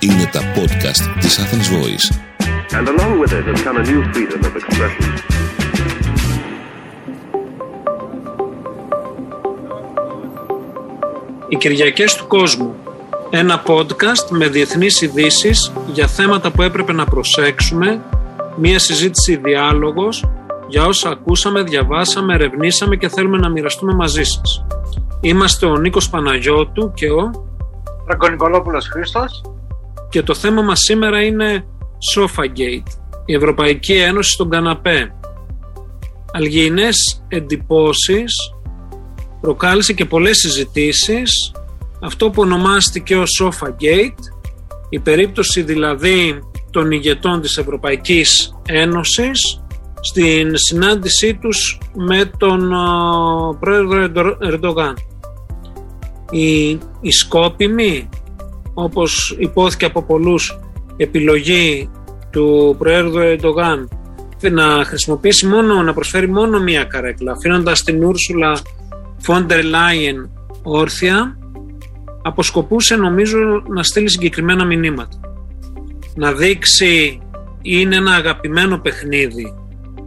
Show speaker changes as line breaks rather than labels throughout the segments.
Είναι τα podcast της Athens Voice.
And along with it has come a new freedom of expression.
Οι Κυριακές του Κόσμου. Ένα podcast με διεθνείς ειδήσεις για θέματα που έπρεπε να προσέξουμε, μία συζήτηση διάλογος για όσα ακούσαμε, διαβάσαμε, ερευνήσαμε και θέλουμε να μοιραστούμε μαζί σας. Είμαστε ο Νίκος Παναγιώτου και ο...
Ραγκονικολόπουλος Χρήστος.
Και το θέμα μας σήμερα είναι Sofagate, η Ευρωπαϊκή Ένωση στον καναπέ. Αλγεινές εντυπώσεις, προκάλεσε και πολλές συζητήσεις, αυτό που ονομάστηκε ως Sofagate, η περίπτωση δηλαδή των ηγετών της Ευρωπαϊκής Ένωσης στην συνάντησή τους με τον πρόεδρο Ερντογάν. Η, η σκόπιμη, όπως υπόθηκε από πολλούς, επιλογή του Προέδρου Ερντογάν να χρησιμοποιήσει μόνο, να προσφέρει μόνο μία καρέκλα, αφήνοντας την Ούρσουλα Φόντερ Λάιεν όρθια, αποσκοπούσε νομίζω να στείλει συγκεκριμένα μηνύματα. Να δείξει είναι ένα αγαπημένο παιχνίδι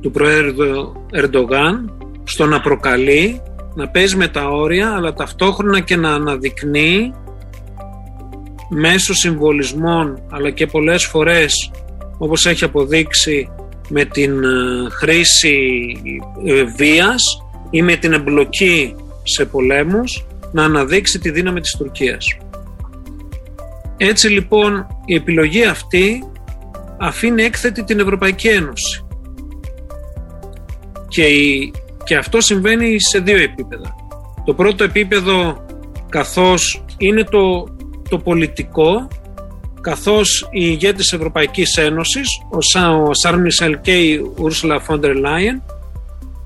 του Προέδρου Ερντογάν στο να προκαλεί, να παίζει με τα όρια, αλλά ταυτόχρονα και να αναδεικνύει μέσω συμβολισμών, αλλά και πολλές φορές, όπως έχει αποδείξει, με την ε, χρήση ε, βίας ή με την εμπλοκή σε πολέμους, να αναδείξει τη δύναμη της Τουρκίας. Έτσι λοιπόν η επιλογή αυτή αφήνει έκθετη την Ευρωπαϊκή Ένωση και, και αυτό συμβαίνει σε δύο επίπεδα. Το πρώτο επίπεδο καθώς είναι το, το πολιτικό, καθώς οι ηγέτες της Ευρωπαϊκής Ένωσης, ο, Σαρ Μισελ και η Ούρσουλα Φόντερ Λάιεν,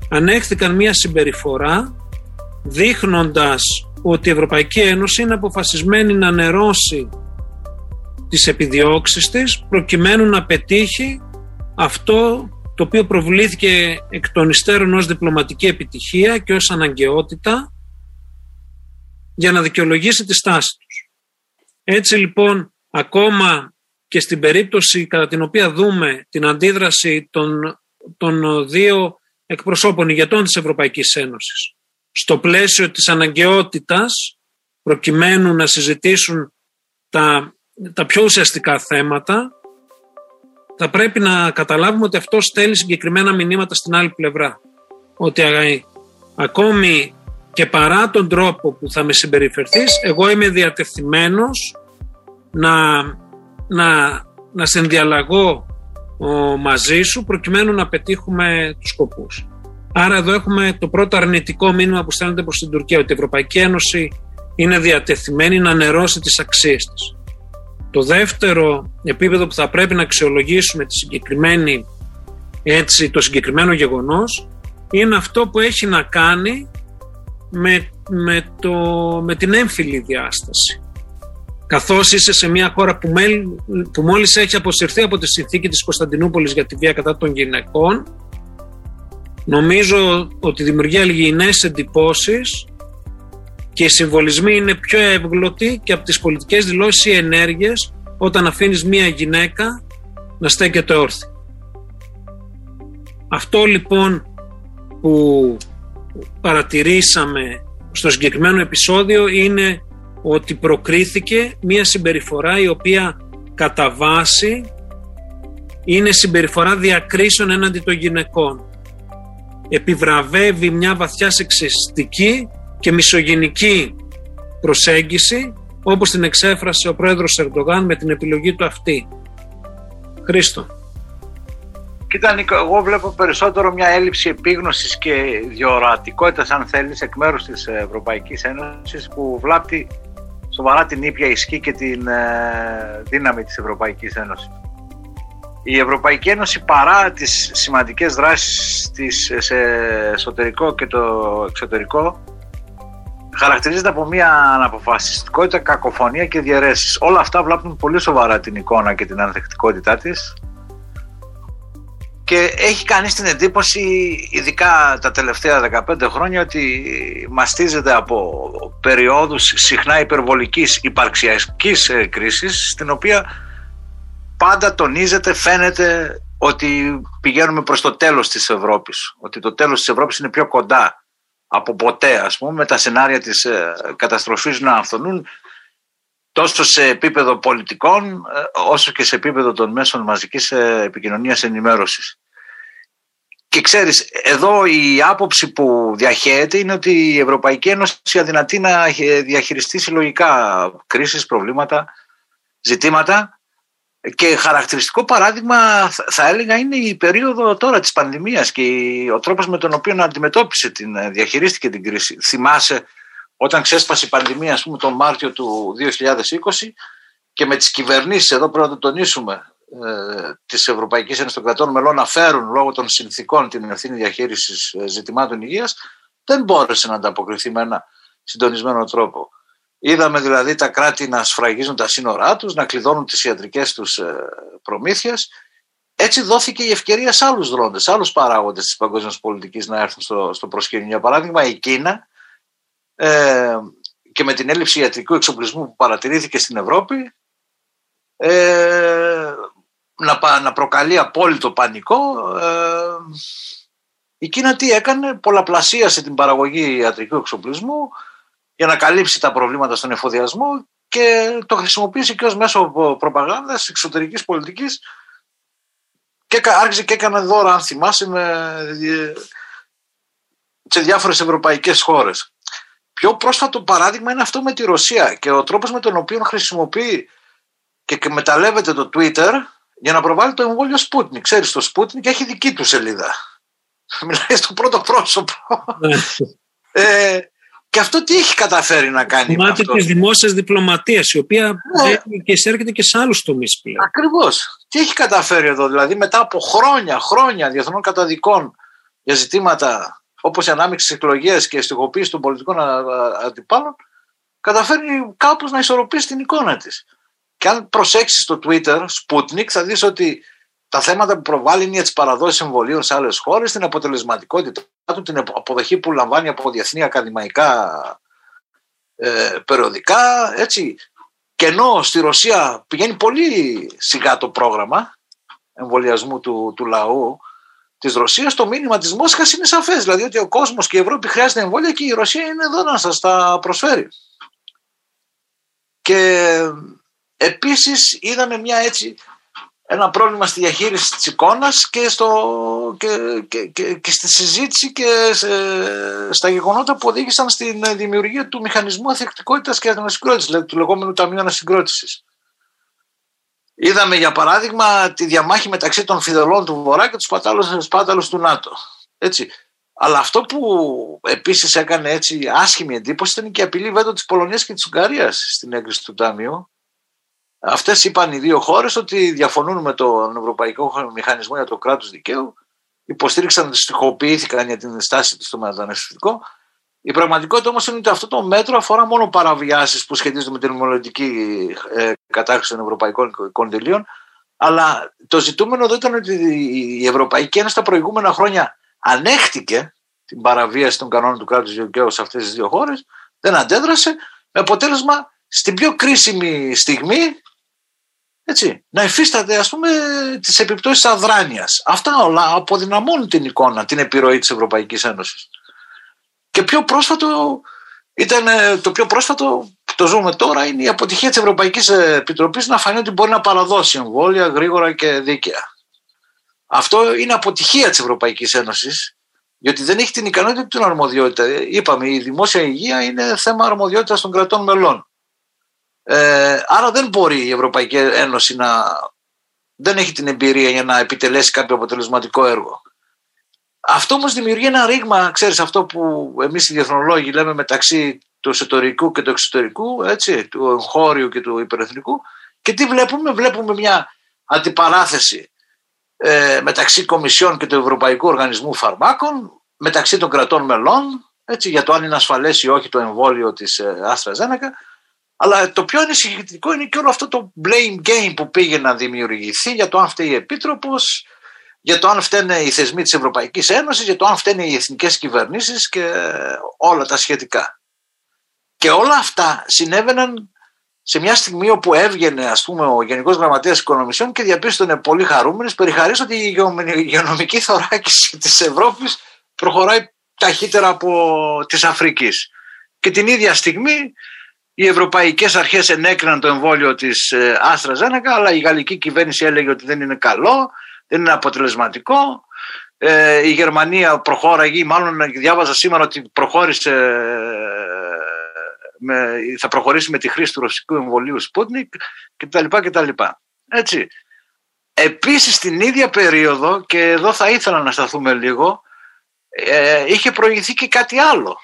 ανέχθηκαν μία συμπεριφορά δείχνοντας ότι η Ευρωπαϊκή Ένωση είναι αποφασισμένη να νερώσει τις επιδιώξεις της προκειμένου να πετύχει αυτό το οποίο προβλήθηκε εκ των υστέρων ως διπλωματική επιτυχία και ως αναγκαιότητα για να δικαιολογήσει τη στάση τους. Έτσι λοιπόν ακόμα και στην περίπτωση κατά την οποία δούμε την αντίδραση των, των δύο εκπροσώπων ηγετών της Ευρωπαϊκής Ένωσης στο πλαίσιο της αναγκαιότητας προκειμένου να συζητήσουν τα, τα πιο ουσιαστικά θέματα θα πρέπει να καταλάβουμε ότι αυτό στέλνει συγκεκριμένα μηνύματα στην άλλη πλευρά. Ότι ακόμη και παρά τον τρόπο που θα με συμπεριφερθείς, εγώ είμαι διατεθειμένος να, να, να συνδιαλλαγώ μαζί σου προκειμένου να πετύχουμε τους σκοπούς. Άρα εδώ έχουμε το πρώτο αρνητικό μήνυμα που στέλνεται προς την Τουρκία ότι η Ευρωπαϊκή Ένωση είναι διατεθειμένη να νερώσει τις αξίες της. Το δεύτερο επίπεδο που θα πρέπει να αξιολογήσουμε τη συγκεκριμένη, έτσι, το συγκεκριμένο γεγονός είναι αυτό που έχει να κάνει με, με, το, με την έμφυλη διάσταση. Καθώς είσαι σε μια χώρα που, μέλ, που μόλις έχει αποσυρθεί από τη συνθήκη της Κωνσταντινούπολης για τη βία κατά των γυναικών νομίζω ότι δημιουργεί αλληγηνές εντυπώσεις και οι συμβολισμοί είναι πιο εύγλωτοι και από τις πολιτικές δηλώσεις ή ενέργειες όταν αφήνεις μία γυναίκα να στέκεται όρθια. Αυτό λοιπόν που παρατηρήσαμε στο συγκεκριμένο επεισόδιο είναι ότι προκρίθηκε μία συμπεριφορά η οποία κατά βάση είναι συμπεριφορά διακρίσεων έναντι των γυναικών. Επιβραβεύει μια βαθιά σεξιστική και μισογενική προσέγγιση όπως την εξέφρασε ο πρόεδρος Ερντογάν με την επιλογή του αυτή. Χρήστο.
Κοίτα Νίκο, εγώ βλέπω περισσότερο μια έλλειψη επίγνωσης και διορατικότητας αν θέλεις εκ μέρους της Ευρωπαϊκής Ένωσης που βλάπτει σοβαρά την ήπια ισχύ και την ε, δύναμη της Ευρωπαϊκής Ένωσης. Η Ευρωπαϊκή Ένωση παρά τις σημαντικές δράσεις της σε εσωτερικό και το εξωτερικό χαρακτηρίζεται από μια αναποφασιστικότητα, κακοφωνία και διαιρέσεις. Όλα αυτά βλάπτουν πολύ σοβαρά την εικόνα και την ανθεκτικότητά της και έχει κάνει την εντύπωση, ειδικά τα τελευταία 15 χρόνια, ότι μαστίζεται από περιόδους συχνά υπερβολικής υπαρξιακής ε, κρίσης, στην οποία πάντα τονίζεται, φαίνεται ότι πηγαίνουμε προς το τέλος της Ευρώπης. Ότι το τέλος της Ευρώπης είναι πιο κοντά από ποτέ, ας πούμε, με τα σενάρια της ε, καταστροφής να αυθονούν τόσο σε επίπεδο πολιτικών ε, όσο και σε επίπεδο των μέσων μαζικής ε, επικοινωνίας ενημέρωσης. Και ξέρεις, εδώ η άποψη που διαχέεται είναι ότι η Ευρωπαϊκή Ένωση αδυνατεί να διαχειριστεί συλλογικά κρίσεις, προβλήματα, ζητήματα και χαρακτηριστικό παράδειγμα θα έλεγα είναι η περίοδο τώρα της πανδημίας και ο τρόπος με τον οποίο αντιμετώπισε την, ε, διαχειρίστηκε την κρίση. Θυμάσαι όταν ξέσπασε η πανδημία ας πούμε τον Μάρτιο του 2020 και με τις κυβερνήσεις εδώ πρέπει να το τονίσουμε ε, της Ευρωπαϊκής Ένωσης των κρατών μελών να φέρουν λόγω των συνθήκων την ευθύνη διαχείρισης ε, ζητημάτων υγείας δεν μπόρεσε να ανταποκριθεί με ένα συντονισμένο τρόπο. Είδαμε δηλαδή τα κράτη να σφραγίζουν τα σύνορά τους, να κλειδώνουν τις ιατρικές τους ε, προμήθειες. Έτσι δόθηκε η ευκαιρία σε άλλους δρόντες, σε άλλους παράγοντες της παγκόσμιας πολιτικής να έρθουν στο, στο προσκήνιο. Για παράδειγμα η Κίνα ε, και με την έλλειψη ιατρικού εξοπλισμού που παρατηρήθηκε στην Ευρώπη ε, να, να προκαλεί απόλυτο πανικό ε, η Κίνα τι έκανε, πολλαπλασίασε την παραγωγή ιατρικού εξοπλισμού για να καλύψει τα προβλήματα στον εφοδιασμό και το χρησιμοποίησε και ως μέσο προπαγάνδας εξωτερικής πολιτικής και άρχισε και έκανε δώρα, αν θυμάσαι, σε διάφορες ευρωπαϊκές χώρες. Πιο πρόσφατο παράδειγμα είναι αυτό με τη Ρωσία και ο τρόπος με τον οποίο χρησιμοποιεί και εκμεταλλεύεται το Twitter για να προβάλλει το εμβόλιο Sputnik. Ξέρεις, το Sputnik έχει δική του σελίδα. Μιλάει στο πρώτο πρόσωπο. Ναι. ε, και αυτό τι έχει καταφέρει να κάνει.
Κομμάτι τη δημόσια διπλωματία, η οποία ναι. και εισέρχεται και σε άλλους τομείς πλέον.
Ακριβώς. Τι έχει καταφέρει εδώ, δηλαδή μετά από χρόνια, χρόνια διεθνών καταδικών για ζητήματα όπως η ανάμειξη τη εκλογές και η στοιχοποίηση των πολιτικών αντιπάλων, καταφέρνει κάπως να ισορροπήσει την εικόνα της. Και αν προσέξεις το Twitter, Sputnik, θα δεις ότι τα θέματα που προβάλλει είναι για τι παραδόσει εμβολίων σε άλλες χώρες, την αποτελεσματικότητά του, την αποδοχή που λαμβάνει από διεθνή ακαδημαϊκά ε, περιοδικά. Έτσι. Και ενώ στη Ρωσία πηγαίνει πολύ σιγά το πρόγραμμα εμβολιασμού του, του λαού της Ρωσίας, το μήνυμα της Μόσχας είναι σαφές. Δηλαδή ότι ο κόσμος και η Ευρώπη χρειάζεται εμβόλια και η Ρωσία είναι εδώ να σας τα προσφέρει. Και επίσης είδαμε μια έτσι ένα πρόβλημα στη διαχείριση της εικόνας και, στο, και, και, και, και στη συζήτηση και στα γεγονότα που οδήγησαν στην δημιουργία του μηχανισμού αθεκτικότητας και ανασυγκρότησης, δηλαδή του λεγόμενου Ταμείου Ανασυγκρότησης. Είδαμε για παράδειγμα τη διαμάχη μεταξύ των φιδελών του Βορρά και τους σπάταλους του ΝΑΤΟ. Έτσι. Αλλά αυτό που επίσης έκανε έτσι άσχημη εντύπωση ήταν και η απειλή βέτο της Πολωνίας και της Ουγγαρίας στην έγκριση του Ταμείου Αυτές είπαν οι δύο χώρες ότι διαφωνούν με τον Ευρωπαϊκό Μηχανισμό για το κράτος δικαίου, υποστήριξαν ότι στοιχοποιήθηκαν για την στάση τους στο μεταναστευτικό. Η πραγματικότητα όμως είναι ότι αυτό το μέτρο αφορά μόνο παραβιάσεις που σχετίζονται με την μελλοντική ε, κατάχρηση των ευρωπαϊκών κονδυλίων, αλλά το ζητούμενο εδώ ήταν ότι η Ευρωπαϊκή Ένωση τα προηγούμενα χρόνια ανέχτηκε την παραβίαση των κανόνων του κράτους δικαίου σε αυτές τις δύο χώρες, δεν αντέδρασε, με αποτέλεσμα στην πιο κρίσιμη στιγμή έτσι, να υφίσταται ας πούμε τις επιπτώσεις αδράνειας. Αυτά όλα αποδυναμώνουν την εικόνα, την επιρροή της Ευρωπαϊκής Ένωσης. Και πιο πρόσφατο ήταν ε, το πιο πρόσφατο που το ζούμε τώρα είναι η αποτυχία της Ευρωπαϊκής Επιτροπής να φανεί ότι μπορεί να παραδώσει εμβόλια γρήγορα και δίκαια. Αυτό είναι αποτυχία της Ευρωπαϊκής Ένωσης γιατί δεν έχει την ικανότητα την αρμοδιότητα. Είπαμε η δημόσια υγεία είναι θέμα αρμοδιότητας των κρατών μελών. Ε, άρα δεν μπορεί η Ευρωπαϊκή Ένωση να δεν έχει την εμπειρία για να επιτελέσει κάποιο αποτελεσματικό έργο. Αυτό όμως δημιουργεί ένα ρήγμα, ξέρεις αυτό που εμείς οι διεθνολόγοι λέμε μεταξύ του εσωτερικού και του εξωτερικού, έτσι, του εγχώριου και του υπερεθνικού και τι βλέπουμε, βλέπουμε μια αντιπαράθεση ε, μεταξύ Κομισιών και του Ευρωπαϊκού Οργανισμού Φαρμάκων, μεταξύ των κρατών μελών, έτσι, για το αν είναι ασφαλές ή όχι το εμβόλιο της ε, Άστρα Ζένεκα αλλά το πιο ανησυχητικό είναι και όλο αυτό το blame game που πήγε να δημιουργηθεί για το αν φταίει η Επίτροπος, για το αν φταίνε οι θεσμοί της Ευρωπαϊκής Ένωσης, για το αν φταίνε οι εθνικές κυβερνήσεις και όλα τα σχετικά. Και όλα αυτά συνέβαιναν σε μια στιγμή όπου έβγαινε ας πούμε, ο Γενικός Γραμματέας Οικονομισιών και διαπίστωνε πολύ χαρούμενος περιχαρής ότι η υγειονομική θωράκιση της Ευρώπης προχωράει ταχύτερα από της Αφρικής. Και την ίδια στιγμή οι ευρωπαϊκές αρχές ενέκριναν το εμβόλιο της ε, Άστρα Ζένεκα, αλλά η γαλλική κυβέρνηση έλεγε ότι δεν είναι καλό, δεν είναι αποτελεσματικό. Ε, η Γερμανία προχώραγε, μάλλον διάβαζα σήμερα ότι προχώρησε, με, θα προχωρήσει με τη χρήση του ρωσικού εμβολίου Sputnik κτλ. κτλ. Έτσι. Επίσης την ίδια περίοδο, και εδώ θα ήθελα να σταθούμε λίγο, ε, είχε προηγηθεί και κάτι άλλο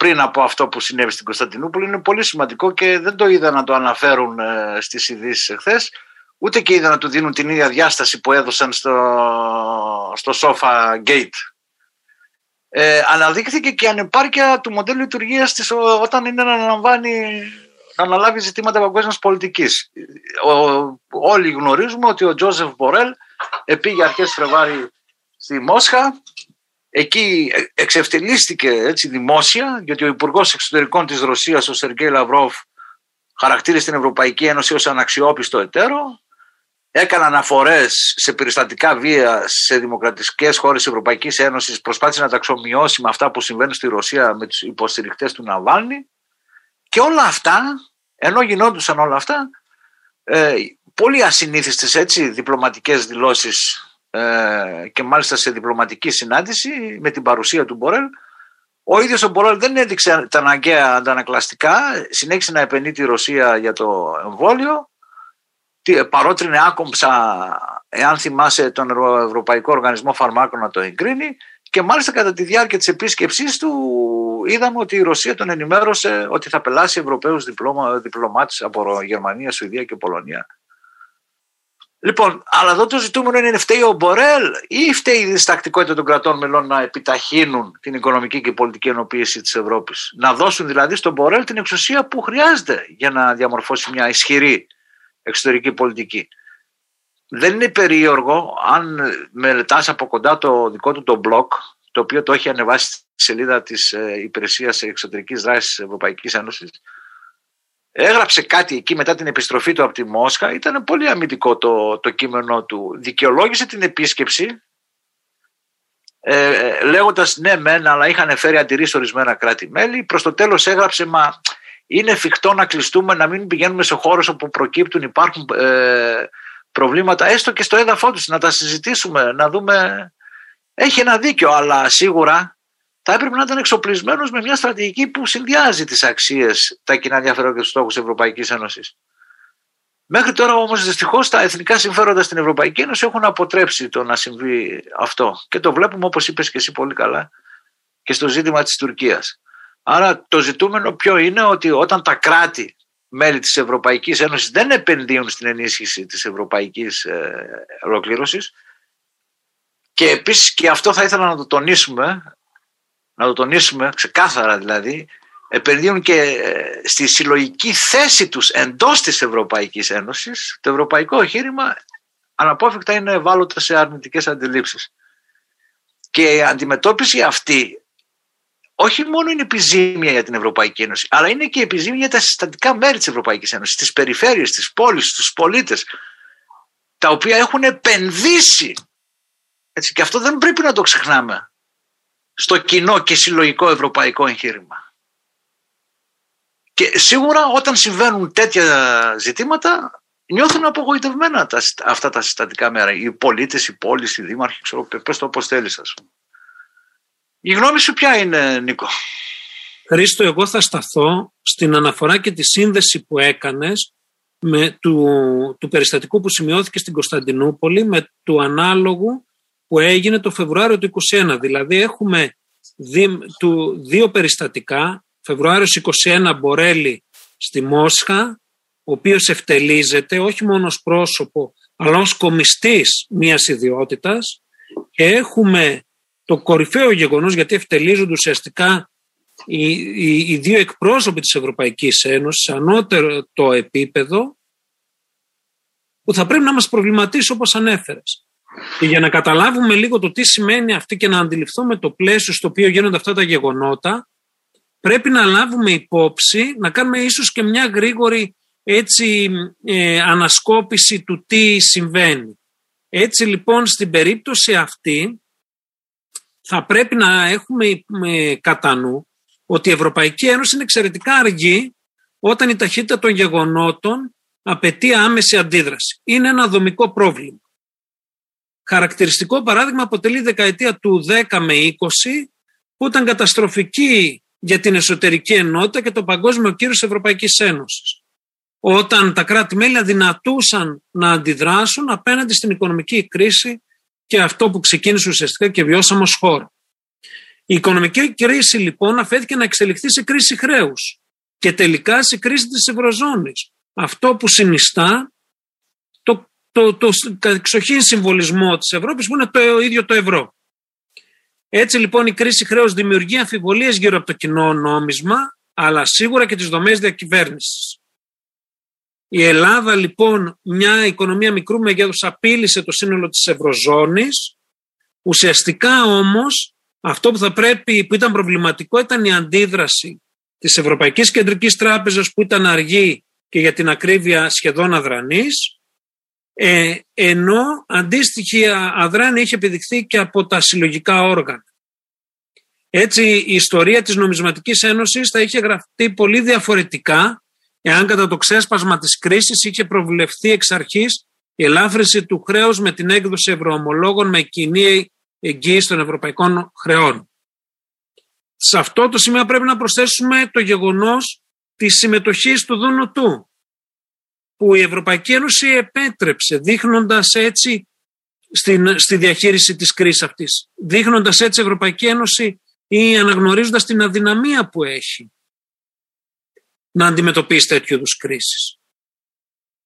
πριν από αυτό που συνέβη στην Κωνσταντινούπολη. Είναι πολύ σημαντικό και δεν το είδα να το αναφέρουν ε, στις ειδήσεις εχθές. Ούτε και είδα να του δίνουν την ίδια διάσταση που έδωσαν στο, στο Sofa Gate. Ε, αναδείχθηκε και η ανεπάρκεια του μοντέλου λειτουργίας της όταν είναι να αναλαμβάνει να αναλάβει ζητήματα παγκόσμιας πολιτικής. Όλοι γνωρίζουμε ότι ο Τζόσεφ Μπορέλ επήγε αρχές Φεβρουάρι στη Μόσχα Εκεί εξευτελίστηκε έτσι δημόσια, γιατί ο Υπουργός Εξωτερικών της Ρωσίας, ο Σεργέη Λαυρόφ, χαρακτήρισε την Ευρωπαϊκή Ένωση ως αναξιόπιστο εταίρο, έκανε αναφορές σε περιστατικά βία σε δημοκρατικές χώρες της Ευρωπαϊκής Ένωσης, προσπάθησε να τα αξιομοιώσει με αυτά που συμβαίνουν στη Ρωσία με τους υποστηρικτές του Ναβάλνη και όλα αυτά, ενώ γινόντουσαν όλα αυτά, ε, πολύ ασυνήθιστες έτσι διπλωματικές δηλώσεις ε, και μάλιστα σε διπλωματική συνάντηση με την παρουσία του Μπορέλ. Ο ίδιος ο Μπορέλ δεν έδειξε τα αναγκαία αντανακλαστικά. Συνέχισε να επενεί τη Ρωσία για το εμβόλιο. Παρότρινε άκομψα εάν θυμάσαι τον Ευρωπαϊκό Οργανισμό Φαρμάκων να το εγκρίνει. Και μάλιστα κατά τη διάρκεια της επίσκεψής του είδαμε ότι η Ρωσία τον ενημέρωσε ότι θα πελάσει Ευρωπαίους διπλωμάτες από Γερμανία, Σουηδία και Πολωνία Λοιπόν, αλλά εδώ το ζητούμενο είναι φταίει ο Μπορέλ ή φταίει η διστακτικότητα των κρατών μελών να επιταχύνουν την οικονομική και πολιτική ενοποίηση της Ευρώπης; Να δώσουν δηλαδή στον Μπορέλ την εξουσία που χρειάζεται για να διαμορφώσει μια ισχυρή εξωτερική πολιτική. Δεν είναι περίεργο αν μελετάς από κοντά το δικό του το μπλοκ, το οποίο το έχει ανεβάσει στη σελίδα της ε, υπηρεσίας εξωτερικής δράσης της Ευρωπαϊκής Ένωσης, έγραψε κάτι εκεί μετά την επιστροφή του από τη Μόσχα. Ήταν πολύ αμυντικό το, το κείμενο του. Δικαιολόγησε την επίσκεψη ε, λέγοντας ναι μεν αλλά είχαν φέρει αντιρρήσεις ορισμένα κράτη-μέλη. Προς το τέλος έγραψε μα είναι εφικτό να κλειστούμε, να μην πηγαίνουμε σε χώρες όπου προκύπτουν, υπάρχουν ε, προβλήματα έστω και στο έδαφό τους, να τα συζητήσουμε, να δούμε. Έχει ένα δίκιο, αλλά σίγουρα θα έπρεπε να ήταν εξοπλισμένος με μια στρατηγική που συνδυάζει τις αξίες, τα κοινά ενδιαφέροντα και τους στόχους της Ευρωπαϊκής Ένωσης. Μέχρι τώρα όμως δυστυχώς τα εθνικά συμφέροντα στην Ευρωπαϊκή Ένωση έχουν αποτρέψει το να συμβεί αυτό. Και το βλέπουμε όπως είπες και εσύ πολύ καλά και στο ζήτημα της Τουρκίας. Άρα το ζητούμενο ποιο είναι ότι όταν τα κράτη μέλη της Ευρωπαϊκής Ένωσης δεν επενδύουν στην ενίσχυση της ευρωπαϊκής ε, ολοκλήρωσης και επίσης και αυτό θα ήθελα να το τονίσουμε να το τονίσουμε ξεκάθαρα δηλαδή, επενδύουν και ε, στη συλλογική θέση τους εντός της Ευρωπαϊκής Ένωσης, το ευρωπαϊκό εγχείρημα αναπόφευκτα είναι ευάλωτο σε αρνητικές αντιλήψεις. Και η αντιμετώπιση αυτή όχι μόνο είναι επιζήμια για την Ευρωπαϊκή Ένωση, αλλά είναι και επιζήμια για τα συστατικά μέρη της Ευρωπαϊκής Ένωσης, τις περιφέρειες, τις πόλεις, τους πολίτες, τα οποία έχουν επενδύσει. Έτσι, και αυτό δεν πρέπει να το ξεχνάμε στο κοινό και συλλογικό ευρωπαϊκό εγχείρημα. Και σίγουρα όταν συμβαίνουν τέτοια ζητήματα νιώθουν απογοητευμένα τα, αυτά τα συστατικά μέρα. Οι πολίτες, οι πόλεις, οι δήμαρχοι, ξέρω, πες το όπως θέλεις ας πούμε. Η γνώμη σου ποια είναι Νίκο;
Χρήστο, εγώ θα σταθώ στην αναφορά και τη σύνδεση που έκανες με του, του περιστατικού που σημειώθηκε στην Κωνσταντινούπολη με του ανάλογου που έγινε το Φεβρουάριο του 2021. Δηλαδή έχουμε του, δύο περιστατικά, Φεβρουάριος 21 Μπορέλη στη Μόσχα, ο οποίος ευτελίζεται όχι μόνο ως πρόσωπο, αλλά ως κομιστής μιας ιδιότητας και έχουμε το κορυφαίο γεγονός, γιατί ευτελίζονται ουσιαστικά οι, οι, οι δύο εκπρόσωποι της Ευρωπαϊκής Ένωσης, ανώτερο το επίπεδο, που θα πρέπει να μας προβληματίσει όπως ανέφερες. Και για να καταλάβουμε λίγο το τι σημαίνει αυτή και να αντιληφθούμε το πλαίσιο στο οποίο γίνονται αυτά τα γεγονότα, πρέπει να λάβουμε υπόψη, να κάνουμε ίσως και μια γρήγορη έτσι, ε, ανασκόπηση του τι συμβαίνει. Έτσι λοιπόν στην περίπτωση αυτή θα πρέπει να έχουμε κατά νου ότι η Ευρωπαϊκή Ένωση είναι εξαιρετικά αργή όταν η ταχύτητα των γεγονότων απαιτεί άμεση αντίδραση. Είναι ένα δομικό πρόβλημα. Χαρακτηριστικό παράδειγμα αποτελεί η δεκαετία του 10 με 20 που ήταν καταστροφική για την εσωτερική ενότητα και το παγκόσμιο κύρος της Ευρωπαϊκής Ένωσης. Όταν τα κράτη-μέλη αδυνατούσαν να αντιδράσουν απέναντι στην οικονομική κρίση και αυτό που ξεκίνησε ουσιαστικά και βιώσαμε ως χώρα. Η οικονομική κρίση λοιπόν αφέθηκε να εξελιχθεί σε κρίση χρέους και τελικά σε κρίση της Ευρωζώνης. Αυτό που συνιστά το, το, το, το εξοχήν συμβολισμό της Ευρώπης που είναι το ίδιο το ευρώ. Έτσι λοιπόν η κρίση χρέους δημιουργεί αμφιβολίες γύρω από το κοινό νόμισμα αλλά σίγουρα και τις δομές διακυβέρνησης. Η Ελλάδα λοιπόν μια οικονομία μικρού μεγέθους απείλησε το σύνολο της Ευρωζώνης. Ουσιαστικά όμως αυτό που θα πρέπει, που ήταν προβληματικό ήταν η αντίδραση της Ευρωπαϊκής Κεντρικής Τράπεζας που ήταν αργή και για την ακρίβεια σχεδόν αδρανής ε, ενώ αντίστοιχη αδράνεια είχε επιδειχθεί και από τα συλλογικά όργανα. Έτσι η ιστορία της Νομισματικής Ένωσης θα είχε γραφτεί πολύ διαφορετικά εάν κατά το ξέσπασμα της κρίσης είχε προβλεφθεί εξ αρχής η ελάφρυνση του χρέους με την έκδοση ευρωομολόγων με κοινή εγγύηση των ευρωπαϊκών χρεών. Σε αυτό το σημείο πρέπει να προσθέσουμε το γεγονός της συμμετοχής του Δούνου που η Ευρωπαϊκή Ένωση επέτρεψε δείχνοντας έτσι στην, στη διαχείριση της κρίσης αυτής. Δείχνοντας έτσι η Ευρωπαϊκή Ένωση ή αναγνωρίζοντας την αδυναμία που έχει να αντιμετωπίσει τέτοιου είδους κρίσεις.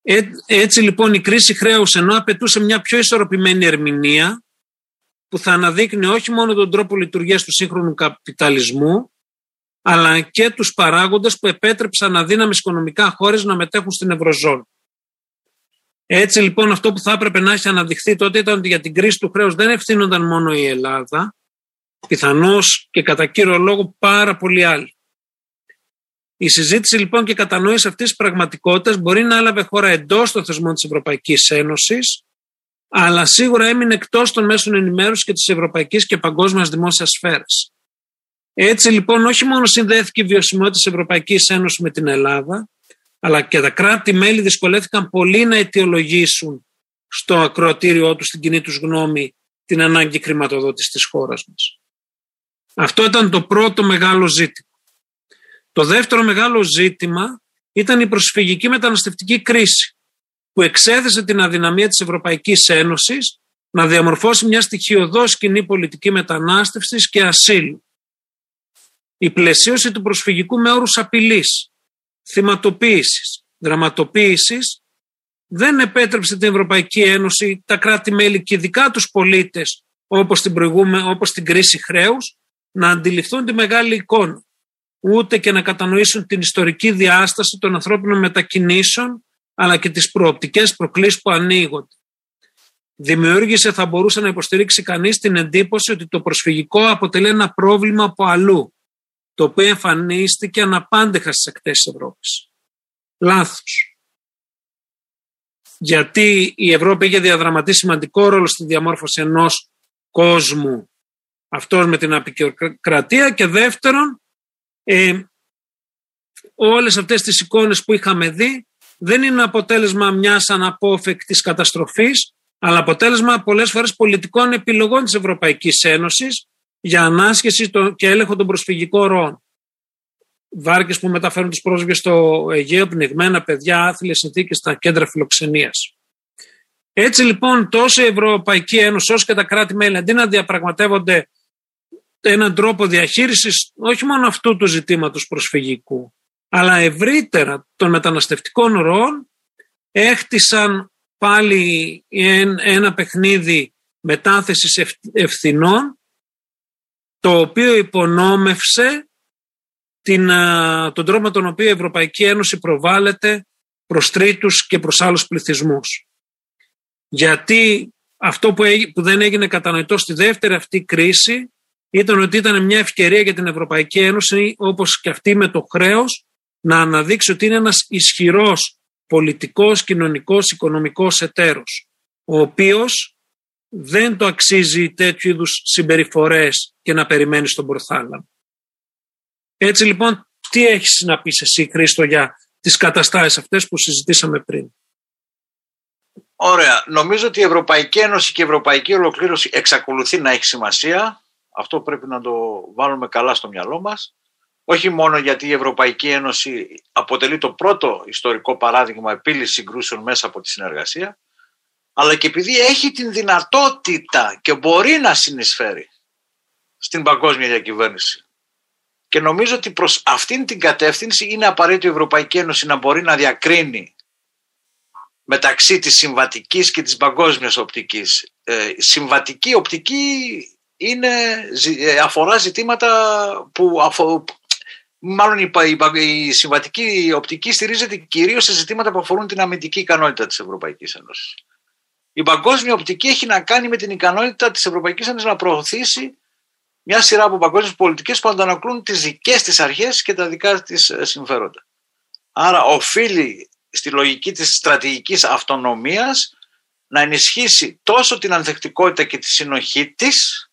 Ε, έτσι λοιπόν η κρίση χρέους ενώ απαιτούσε μια πιο ισορροπημένη ερμηνεία που θα αναδείκνει όχι μόνο τον τρόπο λειτουργίας του σύγχρονου καπιταλισμού αλλά και τους παράγοντες που επέτρεψαν αδύναμες οικονομικά χώρες να μετέχουν στην Ευρωζώνη. Έτσι λοιπόν αυτό που θα έπρεπε να έχει αναδειχθεί τότε ήταν ότι για την κρίση του χρέους δεν ευθύνονταν μόνο η Ελλάδα, πιθανώς και κατά κύριο λόγο πάρα πολλοί άλλοι. Η συζήτηση λοιπόν και η κατανόηση αυτής της πραγματικότητας μπορεί να έλαβε χώρα εντός των θεσμών της Ευρωπαϊκής Ένωσης, αλλά σίγουρα έμεινε εκτός των μέσων ενημέρωσης και της ευρωπαϊκής και παγκόσμιας δημόσιας σφαίρας. Έτσι λοιπόν όχι μόνο συνδέθηκε η βιωσιμότητα της Ευρωπαϊκής Ένωσης με την Ελλάδα, αλλά και τα κράτη-μέλη δυσκολεύτηκαν πολύ να αιτιολογήσουν στο ακροατήριό τους, στην κοινή τους γνώμη, την ανάγκη χρηματοδότησης της χώρας μας. Αυτό ήταν το πρώτο μεγάλο ζήτημα. Το δεύτερο μεγάλο ζήτημα ήταν η προσφυγική μεταναστευτική κρίση που εξέθεσε την αδυναμία της Ευρωπαϊκής Ένωσης να διαμορφώσει μια στοιχειοδός κοινή πολιτική μετανάστευσης και ασύλου. Η πλαισίωση του προσφυγικού με όρους απειλής, θυματοποίησης, δραματοποίησης δεν επέτρεψε την Ευρωπαϊκή Ένωση, τα κράτη-μέλη και ειδικά τους πολίτες όπως την, όπως την κρίση χρέους να αντιληφθούν τη μεγάλη εικόνα ούτε και να κατανοήσουν την ιστορική διάσταση των ανθρώπινων μετακινήσεων αλλά και τις προοπτικές προκλήσεις που ανοίγονται. Δημιούργησε, θα μπορούσε να υποστηρίξει κανείς την εντύπωση ότι το προσφυγικό αποτελεί ένα πρόβλημα από αλλού, το οποίο εμφανίστηκε αναπάντεχα στις ακτές της Ευρώπης. Λάθος. Γιατί η Ευρώπη είχε διαδραματίσει σημαντικό ρόλο στη διαμόρφωση ενός κόσμου αυτός με την απεικιοκρατία και δεύτερον ε, όλες αυτές τις εικόνες που είχαμε δει δεν είναι αποτέλεσμα μιας αναπόφευκτης καταστροφής, αλλά αποτέλεσμα πολλές φορές πολιτικών επιλογών της Ευρωπαϊκής Ένωσης για ανάσχεση και έλεγχο των προσφυγικών ροών. Βάρκες που μεταφέρουν τους πρόσφυγες στο Αιγαίο, πνιγμένα παιδιά, άθλιες συνθήκες στα κέντρα φιλοξενίας. Έτσι λοιπόν τόσο η Ευρωπαϊκή Ένωση όσο και τα κράτη-μέλη αντί να διαπραγματεύονται έναν τρόπο διαχείρισης όχι μόνο αυτού του ζητήματος προσφυγικού, αλλά ευρύτερα των μεταναστευτικών ροών έχτισαν πάλι ένα παιχνίδι μετάθεσης ευθυνών το οποίο υπονόμευσε την, τον τρόπο με τον οποίο η Ευρωπαϊκή Ένωση προβάλλεται προς τρίτους και προς άλλους πληθυσμούς. Γιατί αυτό που, που δεν έγινε κατανοητό στη δεύτερη αυτή κρίση ήταν ότι ήταν μια ευκαιρία για την Ευρωπαϊκή Ένωση όπως και αυτή με το χρέος να αναδείξει ότι είναι ένας ισχυρός πολιτικός, κοινωνικός, οικονομικός εταίρος ο οποίος δεν το αξίζει τέτοιου είδους συμπεριφορές και να περιμένεις στον προθάλαμο. Έτσι λοιπόν, τι έχεις να πεις εσύ Χρήστο για τις καταστάσεις αυτές που συζητήσαμε πριν;
Ωραία. Νομίζω ότι η Ευρωπαϊκή Ένωση και η Ευρωπαϊκή Ολοκλήρωση εξακολουθεί να έχει σημασία. Αυτό πρέπει να το βάλουμε καλά στο μυαλό μας. Όχι μόνο γιατί η Ευρωπαϊκή Ένωση αποτελεί το πρώτο ιστορικό παράδειγμα επίλυσης συγκρούσεων μέσα από τη συνεργασία, αλλά και επειδή έχει την δυνατότητα και μπορεί να συνεισφέρει στην παγκόσμια διακυβέρνηση. Και νομίζω ότι προς αυτήν την κατεύθυνση είναι απαραίτητο η Ευρωπαϊκή Ένωση να μπορεί να διακρίνει μεταξύ της συμβατικής και της παγκόσμιας οπτικής. Ε, συμβατική οπτική είναι, ε, αφορά ζητήματα που αφο, μάλλον η, η, η, συμβατική οπτική στηρίζεται κυρίως σε ζητήματα που αφορούν την αμυντική ικανότητα της Ευρωπαϊκής Ένωσης. Η παγκόσμια οπτική έχει να κάνει με την ικανότητα της Ευρωπαϊκής Ένωσης να προωθήσει μια σειρά από παγκόσμιες πολιτικές που αντανακλούν τις δικές της αρχές και τα δικά της ε, συμφέροντα. Άρα οφείλει στη λογική της στρατηγικής αυτονομίας να ενισχύσει τόσο την ανθεκτικότητα και τη συνοχή της,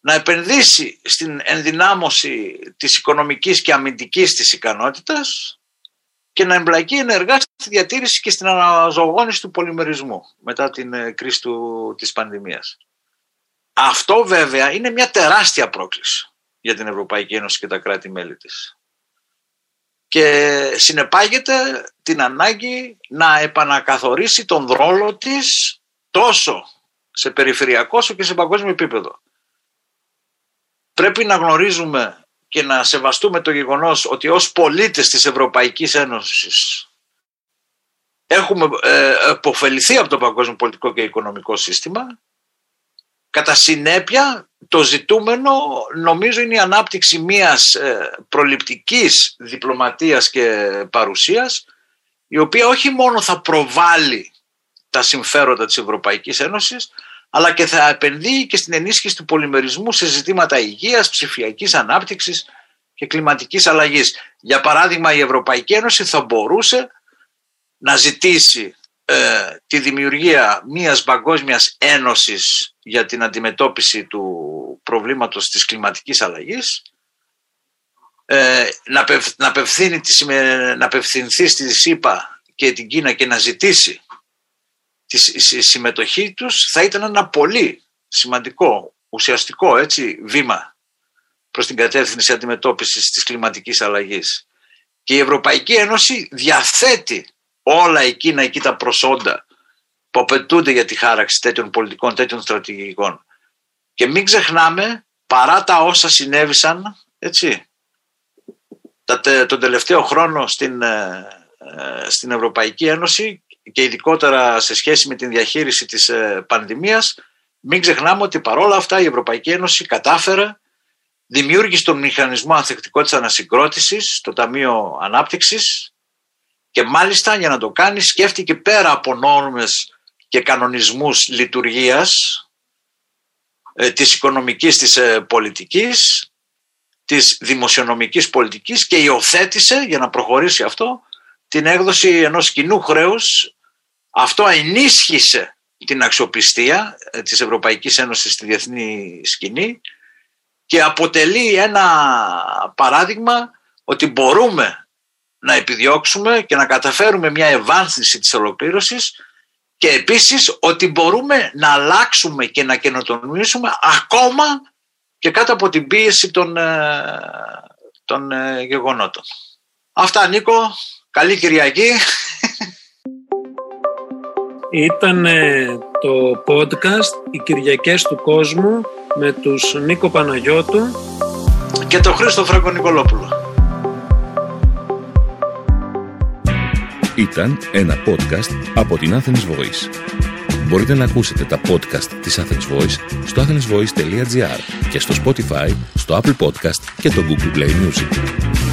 να επενδύσει στην ενδυνάμωση της οικονομικής και αμυντικής της ικανότητας και να εμπλακεί ενεργά στη διατήρηση και στην αναζωογόνηση του πολυμερισμού μετά την ε, κρίση του, της πανδημίας. Αυτό βέβαια είναι μια τεράστια πρόκληση για την Ευρωπαϊκή Ένωση και τα κράτη-μέλη της και συνεπάγεται την ανάγκη να επανακαθορίσει τον ρόλο της τόσο σε περιφερειακό όσο και σε παγκόσμιο επίπεδο. Πρέπει να γνωρίζουμε και να σεβαστούμε το γεγονός ότι ως πολίτες της Ευρωπαϊκής Ένωσης έχουμε ε, επωφεληθεί από το παγκόσμιο πολιτικό και οικονομικό σύστημα. Κατά συνέπεια το ζητούμενο νομίζω είναι η ανάπτυξη μιας ε, προληπτικής διπλωματίας και παρουσίας η οποία όχι μόνο θα προβάλλει τα συμφέροντα της Ευρωπαϊκής Ένωσης αλλά και θα επενδύει και στην ενίσχυση του πολυμερισμού σε ζητήματα υγείας, ψηφιακής ανάπτυξης και κλιματικής αλλαγής. Για παράδειγμα η Ευρωπαϊκή Ένωση θα μπορούσε να ζητήσει ε, τη δημιουργία μιας παγκόσμιας ένωσης για την αντιμετώπιση του προβλήματος της κλιματικής αλλαγής ε, να, να, απευθύνει, να απευθυνθεί στη ΣΥΠΑ και την Κίνα και να ζητήσει τη συμμετοχή τους θα ήταν ένα πολύ σημαντικό, ουσιαστικό έτσι, βήμα προς την κατεύθυνση αντιμετώπισης της κλιματικής αλλαγής. Και η Ευρωπαϊκή Ένωση διαθέτει όλα εκείνα εκεί τα προσόντα που απαιτούνται για τη χάραξη τέτοιων πολιτικών, τέτοιων στρατηγικών. Και μην ξεχνάμε, παρά τα όσα συνέβησαν, έτσι, τον τελευταίο χρόνο στην, ε, ε, στην Ευρωπαϊκή Ένωση και ειδικότερα σε σχέση με την διαχείριση της ε, πανδημίας, μην ξεχνάμε ότι παρόλα αυτά η Ευρωπαϊκή Ένωση κατάφερε, δημιούργησε τον μηχανισμό ανθεκτικότητας ανασυγκρότησης, το Ταμείο Ανάπτυξης και μάλιστα για να το κάνει σκέφτηκε πέρα από νόρμες και κανονισμούς λειτουργίας ε, της οικονομικής της ε, πολιτικής, της δημοσιονομικής πολιτικής και υιοθέτησε για να προχωρήσει αυτό την έκδοση ενός κοινού χρέους. Αυτό ενίσχυσε την αξιοπιστία ε, της Ευρωπαϊκής Ένωσης στη διεθνή σκηνή και αποτελεί ένα παράδειγμα ότι μπορούμε να επιδιώξουμε και να καταφέρουμε μια ευάνθηση της ολοκλήρωσης και επίσης ότι μπορούμε να αλλάξουμε και να καινοτομήσουμε ακόμα και κάτω από την πίεση των, ε, των ε, γεγονότων. Αυτά Νίκο, καλή Κυριακή.
Ήταν το podcast «Οι Κυριακές του Κόσμου» με τους Νίκο Παναγιώτου
και τον Χρήστο Φραγκο Νικολόπουλο.
Ήταν ένα podcast από την Athens Voice. Μπορείτε να ακούσετε τα podcast της Athens Voice στο athensvoice.gr και στο Spotify, στο Apple Podcast και το Google Play Music.